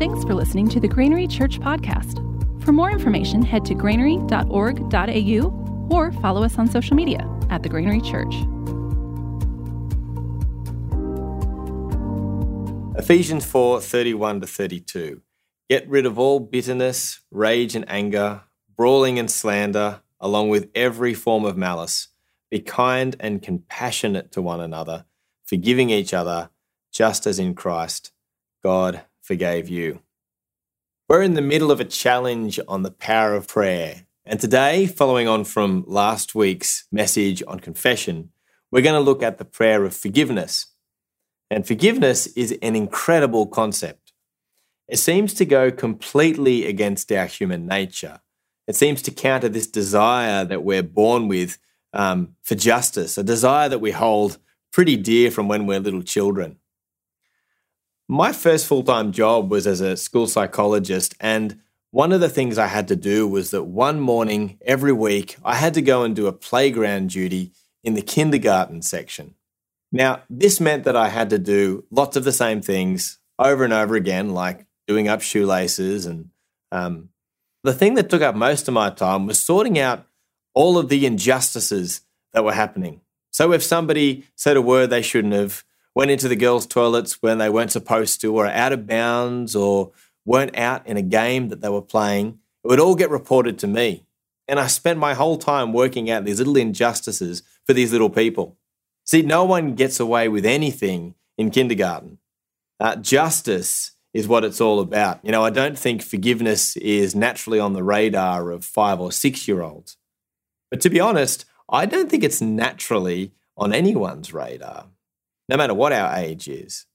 Thanks for listening to the Granary Church podcast. For more information, head to granary.org.au or follow us on social media at the Granary Church. Ephesians 4 31 to 32. Get rid of all bitterness, rage, and anger, brawling and slander, along with every form of malice. Be kind and compassionate to one another, forgiving each other, just as in Christ God forgave you. We're in the middle of a challenge on the power of prayer. And today, following on from last week's message on confession, we're going to look at the prayer of forgiveness. And forgiveness is an incredible concept. It seems to go completely against our human nature. It seems to counter this desire that we're born with um, for justice, a desire that we hold pretty dear from when we're little children. My first full time job was as a school psychologist, and one of the things I had to do was that one morning every week I had to go and do a playground duty in the kindergarten section. Now, this meant that I had to do lots of the same things over and over again, like doing up shoelaces. And um, the thing that took up most of my time was sorting out all of the injustices that were happening. So if somebody said a word they shouldn't have, went into the girls' toilets when they weren't supposed to, or out of bounds, or weren't out in a game that they were playing, it would all get reported to me. And I spent my whole time working out these little injustices for these little people. See, no one gets away with anything in kindergarten. Uh, justice is what it's all about. You know, I don't think forgiveness is naturally on the radar of five or six year olds. But to be honest, I don't think it's naturally on anyone's radar no matter what our age is.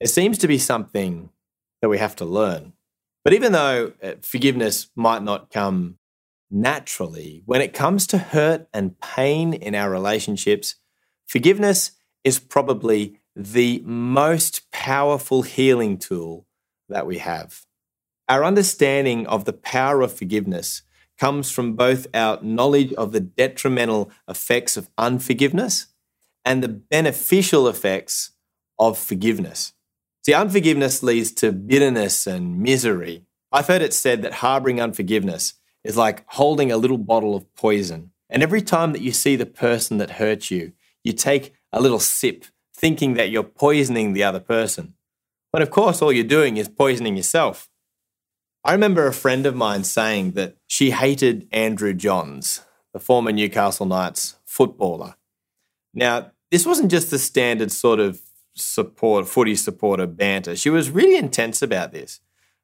It seems to be something that we have to learn. But even though uh, forgiveness might not come naturally, when it comes to hurt and pain in our relationships, forgiveness is probably the most powerful healing tool that we have. Our understanding of the power of forgiveness comes from both our knowledge of the detrimental effects of unforgiveness and the beneficial effects of forgiveness. See, unforgiveness leads to bitterness and misery. I've heard it said that harboring unforgiveness is like holding a little bottle of poison. And every time that you see the person that hurt you, you take a little sip, thinking that you're poisoning the other person. But of course, all you're doing is poisoning yourself. I remember a friend of mine saying that she hated Andrew Johns, the former Newcastle Knights footballer. Now, this wasn't just the standard sort of support, footy supporter banter. She was really intense about this.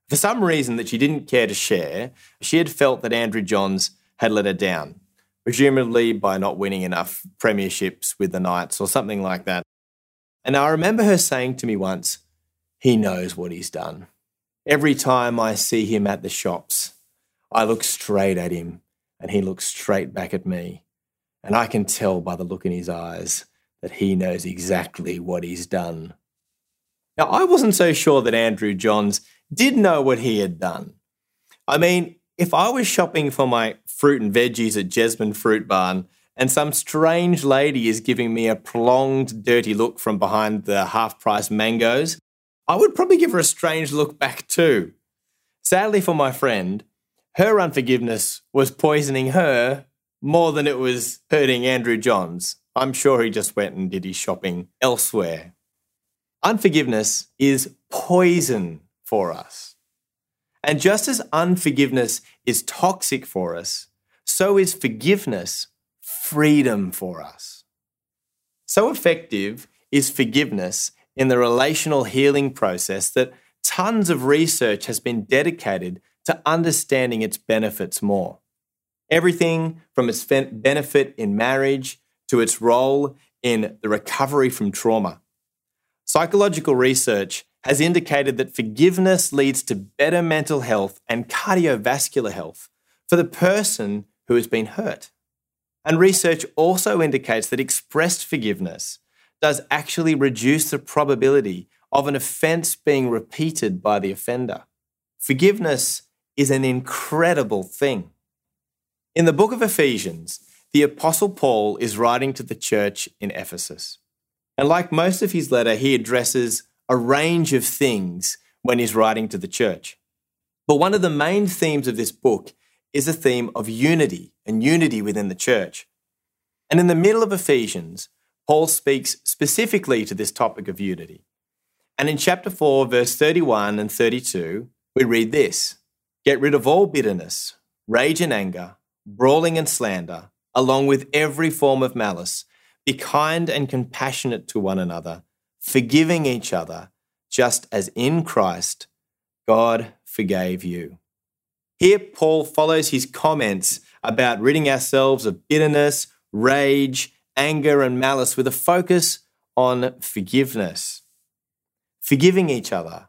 For some reason that she didn't care to share, she had felt that Andrew Johns had let her down, presumably by not winning enough premierships with the Knights or something like that. And I remember her saying to me once, he knows what he's done. Every time I see him at the shops, I look straight at him and he looks straight back at me. And I can tell by the look in his eyes that he knows exactly what he's done. Now, I wasn't so sure that Andrew Johns did know what he had done. I mean, if I was shopping for my fruit and veggies at Jesmond Fruit Barn and some strange lady is giving me a prolonged dirty look from behind the half price mangoes, I would probably give her a strange look back too. Sadly for my friend, her unforgiveness was poisoning her more than it was hurting Andrew Johns. I'm sure he just went and did his shopping elsewhere. Unforgiveness is poison for us. And just as unforgiveness is toxic for us, so is forgiveness freedom for us. So effective is forgiveness in the relational healing process that tons of research has been dedicated to understanding its benefits more. Everything from its benefit in marriage to its role in the recovery from trauma. Psychological research has indicated that forgiveness leads to better mental health and cardiovascular health for the person who has been hurt. And research also indicates that expressed forgiveness does actually reduce the probability of an offence being repeated by the offender. Forgiveness is an incredible thing. In the book of Ephesians, the Apostle Paul is writing to the church in Ephesus. And like most of his letter, he addresses a range of things when he's writing to the church. But one of the main themes of this book is a theme of unity and unity within the church. And in the middle of Ephesians, Paul speaks specifically to this topic of unity. And in chapter 4, verse 31 and 32, we read this Get rid of all bitterness, rage and anger, brawling and slander, along with every form of malice. Be kind and compassionate to one another, forgiving each other, just as in Christ God forgave you. Here, Paul follows his comments about ridding ourselves of bitterness, rage, anger, and malice with a focus on forgiveness. Forgiving each other,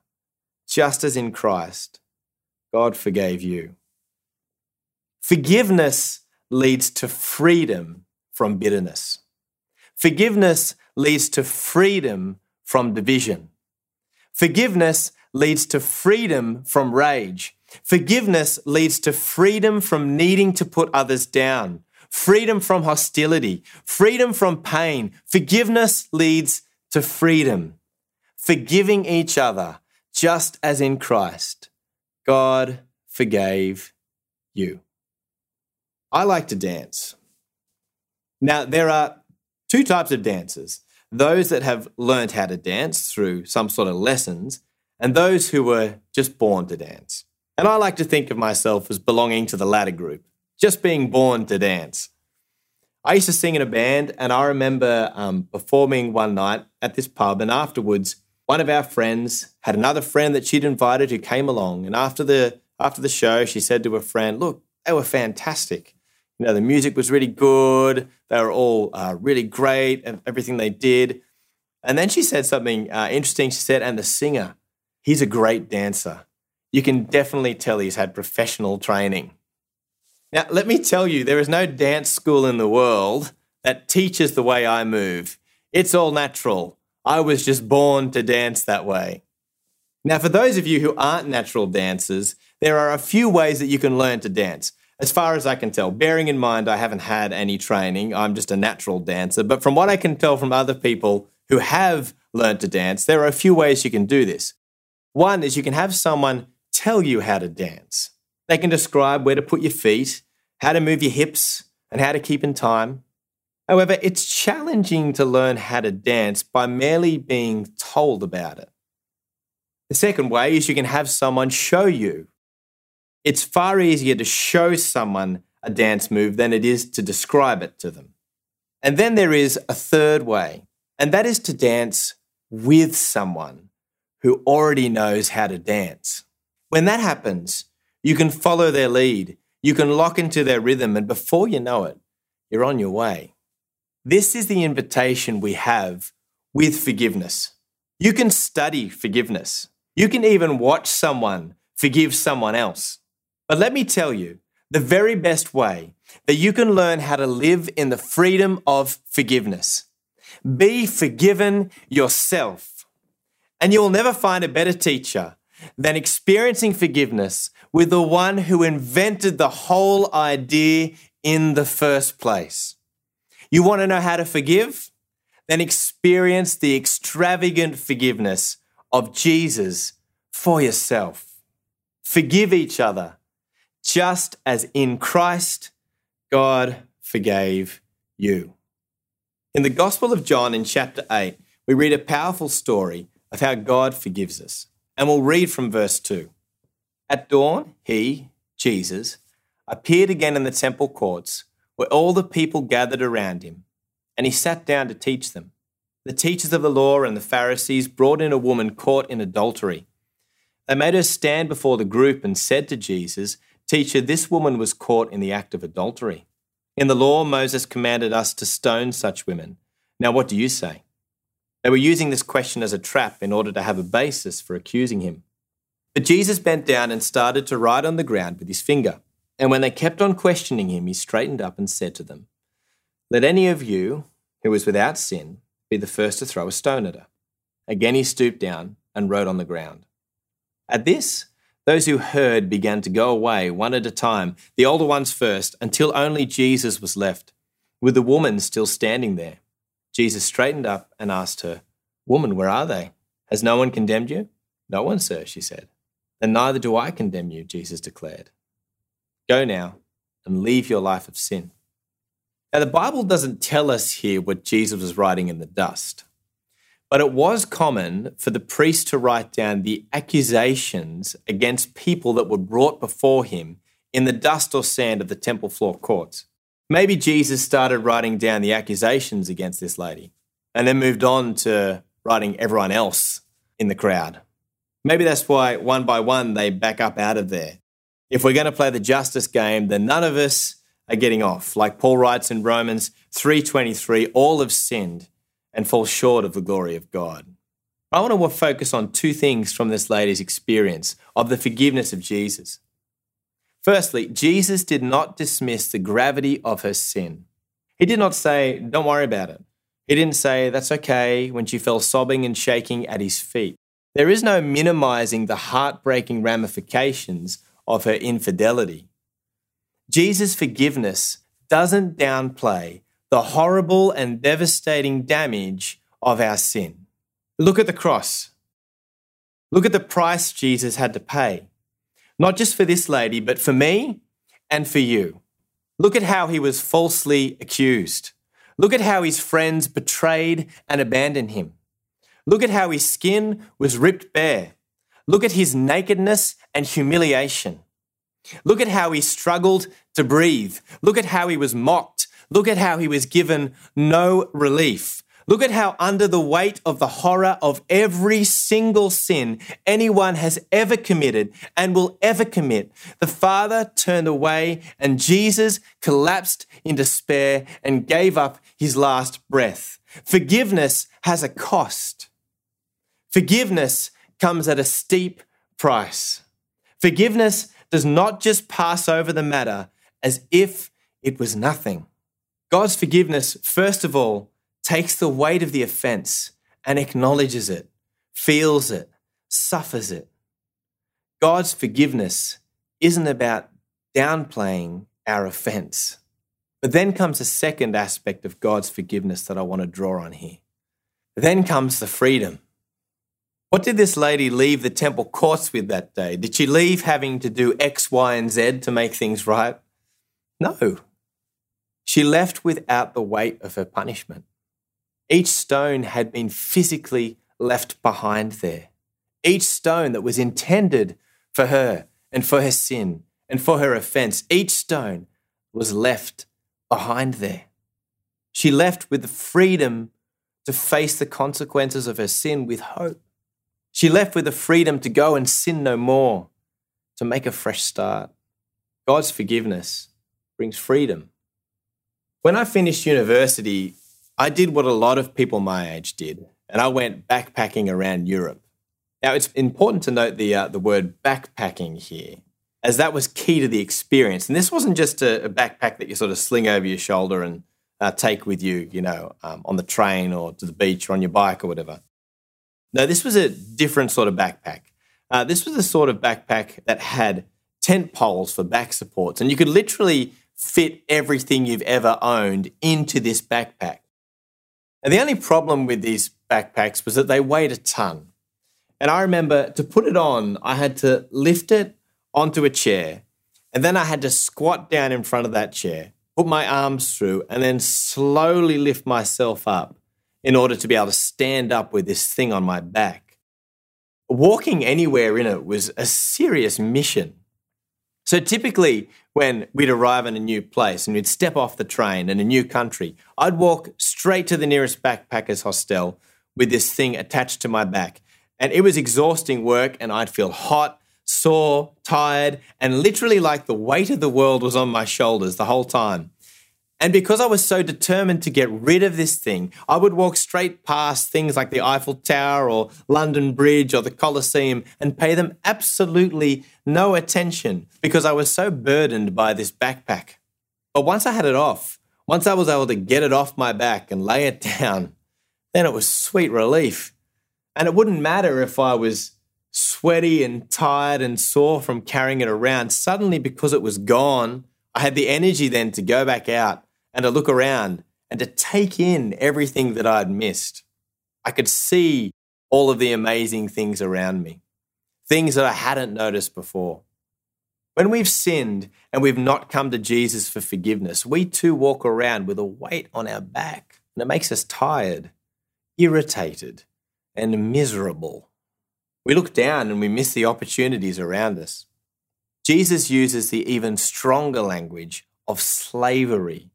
just as in Christ, God forgave you. Forgiveness leads to freedom from bitterness. Forgiveness leads to freedom from division. Forgiveness leads to freedom from rage. Forgiveness leads to freedom from needing to put others down, freedom from hostility, freedom from pain. Forgiveness leads to freedom. Forgiving each other, just as in Christ, God forgave you. I like to dance. Now, there are two types of dancers those that have learned how to dance through some sort of lessons, and those who were just born to dance. And I like to think of myself as belonging to the latter group, just being born to dance. I used to sing in a band, and I remember um, performing one night at this pub, and afterwards, one of our friends had another friend that she'd invited who came along. And after the after the show, she said to a friend, "Look, they were fantastic. You know, the music was really good. They were all uh, really great, and everything they did." And then she said something uh, interesting. She said, "And the singer, he's a great dancer. You can definitely tell he's had professional training." Now, let me tell you, there is no dance school in the world that teaches the way I move. It's all natural. I was just born to dance that way. Now, for those of you who aren't natural dancers, there are a few ways that you can learn to dance. As far as I can tell, bearing in mind I haven't had any training, I'm just a natural dancer. But from what I can tell from other people who have learned to dance, there are a few ways you can do this. One is you can have someone tell you how to dance. They can describe where to put your feet, how to move your hips, and how to keep in time. However, it's challenging to learn how to dance by merely being told about it. The second way is you can have someone show you. It's far easier to show someone a dance move than it is to describe it to them. And then there is a third way, and that is to dance with someone who already knows how to dance. When that happens, you can follow their lead, you can lock into their rhythm, and before you know it, you're on your way. This is the invitation we have with forgiveness. You can study forgiveness. You can even watch someone forgive someone else. But let me tell you, the very best way that you can learn how to live in the freedom of forgiveness. Be forgiven yourself. And you will never find a better teacher than experiencing forgiveness with the one who invented the whole idea in the first place. You want to know how to forgive? Then experience the extravagant forgiveness of Jesus for yourself. Forgive each other, just as in Christ God forgave you. In the Gospel of John, in chapter 8, we read a powerful story of how God forgives us. And we'll read from verse 2. At dawn, he, Jesus, appeared again in the temple courts where all the people gathered around him, and he sat down to teach them. The teachers of the law and the Pharisees brought in a woman caught in adultery. They made her stand before the group and said to Jesus, Teacher, this woman was caught in the act of adultery. In the law, Moses commanded us to stone such women. Now, what do you say? They were using this question as a trap in order to have a basis for accusing him. But Jesus bent down and started to write on the ground with his finger. And when they kept on questioning him, he straightened up and said to them, Let any of you who is without sin be the first to throw a stone at her. Again he stooped down and wrote on the ground. At this, those who heard began to go away one at a time, the older ones first, until only Jesus was left, with the woman still standing there. Jesus straightened up and asked her, Woman, where are they? Has no one condemned you? No one, sir, she said. Then neither do I condemn you, Jesus declared. Go now and leave your life of sin. Now, the Bible doesn't tell us here what Jesus was writing in the dust, but it was common for the priest to write down the accusations against people that were brought before him in the dust or sand of the temple floor courts. Maybe Jesus started writing down the accusations against this lady and then moved on to writing everyone else in the crowd. Maybe that's why one by one they back up out of there. If we're going to play the justice game, then none of us are getting off. Like Paul writes in Romans 3:23, all have sinned and fall short of the glory of God. I want to focus on two things from this lady's experience of the forgiveness of Jesus. Firstly, Jesus did not dismiss the gravity of her sin. He did not say, Don't worry about it. He didn't say, That's okay, when she fell sobbing and shaking at his feet. There is no minimizing the heartbreaking ramifications of her infidelity. Jesus' forgiveness doesn't downplay the horrible and devastating damage of our sin. Look at the cross. Look at the price Jesus had to pay, not just for this lady, but for me and for you. Look at how he was falsely accused. Look at how his friends betrayed and abandoned him. Look at how his skin was ripped bare. Look at his nakedness and humiliation. Look at how he struggled to breathe. Look at how he was mocked. Look at how he was given no relief. Look at how, under the weight of the horror of every single sin anyone has ever committed and will ever commit, the Father turned away and Jesus collapsed in despair and gave up his last breath. Forgiveness has a cost. Forgiveness comes at a steep price. Forgiveness does not just pass over the matter as if it was nothing. God's forgiveness, first of all, takes the weight of the offense and acknowledges it, feels it, suffers it. God's forgiveness isn't about downplaying our offense. But then comes a second aspect of God's forgiveness that I want to draw on here. Then comes the freedom. What did this lady leave the temple courts with that day? Did she leave having to do X, Y, and Z to make things right? No. She left without the weight of her punishment. Each stone had been physically left behind there. Each stone that was intended for her and for her sin and for her offense, each stone was left behind there. She left with the freedom to face the consequences of her sin with hope. She left with the freedom to go and sin no more, to make a fresh start. God's forgiveness brings freedom. When I finished university, I did what a lot of people my age did, and I went backpacking around Europe. Now, it's important to note the, uh, the word backpacking here, as that was key to the experience. And this wasn't just a, a backpack that you sort of sling over your shoulder and uh, take with you, you know, um, on the train or to the beach or on your bike or whatever. No, this was a different sort of backpack. Uh, this was a sort of backpack that had tent poles for back supports, and you could literally fit everything you've ever owned into this backpack. And the only problem with these backpacks was that they weighed a ton. And I remember to put it on, I had to lift it onto a chair, and then I had to squat down in front of that chair, put my arms through, and then slowly lift myself up in order to be able to stand up with this thing on my back. Walking anywhere in it was a serious mission. So typically, when we'd arrive in a new place and we'd step off the train in a new country, I'd walk straight to the nearest backpackers hostel with this thing attached to my back. And it was exhausting work, and I'd feel hot, sore, tired, and literally like the weight of the world was on my shoulders the whole time. And because I was so determined to get rid of this thing, I would walk straight past things like the Eiffel Tower or London Bridge or the Colosseum and pay them absolutely no attention because I was so burdened by this backpack. But once I had it off, once I was able to get it off my back and lay it down, then it was sweet relief. And it wouldn't matter if I was sweaty and tired and sore from carrying it around. Suddenly, because it was gone, I had the energy then to go back out and to look around and to take in everything that I'd missed. I could see all of the amazing things around me. things that I hadn't noticed before. When we've sinned and we've not come to Jesus for forgiveness, we too walk around with a weight on our back, and it makes us tired, irritated, and miserable. We look down and we miss the opportunities around us. Jesus uses the even stronger language of slavery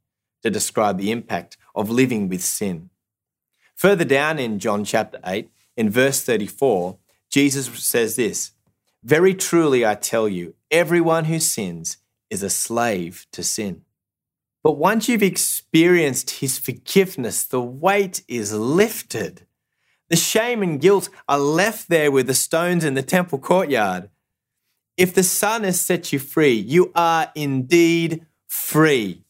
to describe the impact of living with sin. Further down in John chapter 8, in verse 34, Jesus says this Very truly I tell you, everyone who sins is a slave to sin. But once you've experienced his forgiveness, the weight is lifted. The shame and guilt are left there with the stones in the temple courtyard. If the Son has set you free, you are indeed free.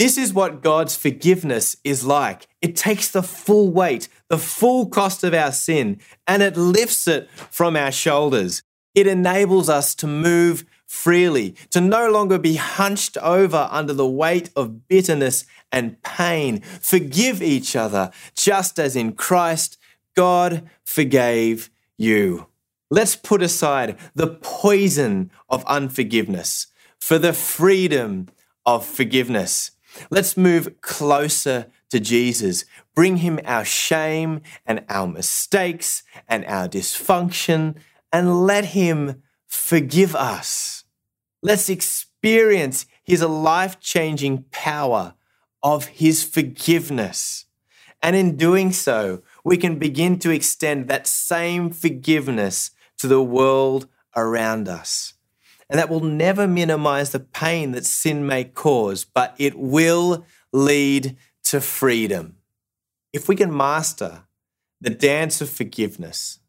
This is what God's forgiveness is like. It takes the full weight, the full cost of our sin, and it lifts it from our shoulders. It enables us to move freely, to no longer be hunched over under the weight of bitterness and pain. Forgive each other, just as in Christ God forgave you. Let's put aside the poison of unforgiveness for the freedom of forgiveness. Let's move closer to Jesus. Bring him our shame and our mistakes and our dysfunction and let him forgive us. Let's experience his life changing power of his forgiveness. And in doing so, we can begin to extend that same forgiveness to the world around us. And that will never minimize the pain that sin may cause, but it will lead to freedom. If we can master the dance of forgiveness,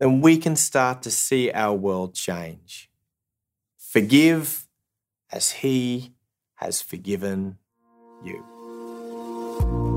then we can start to see our world change. Forgive as He has forgiven you.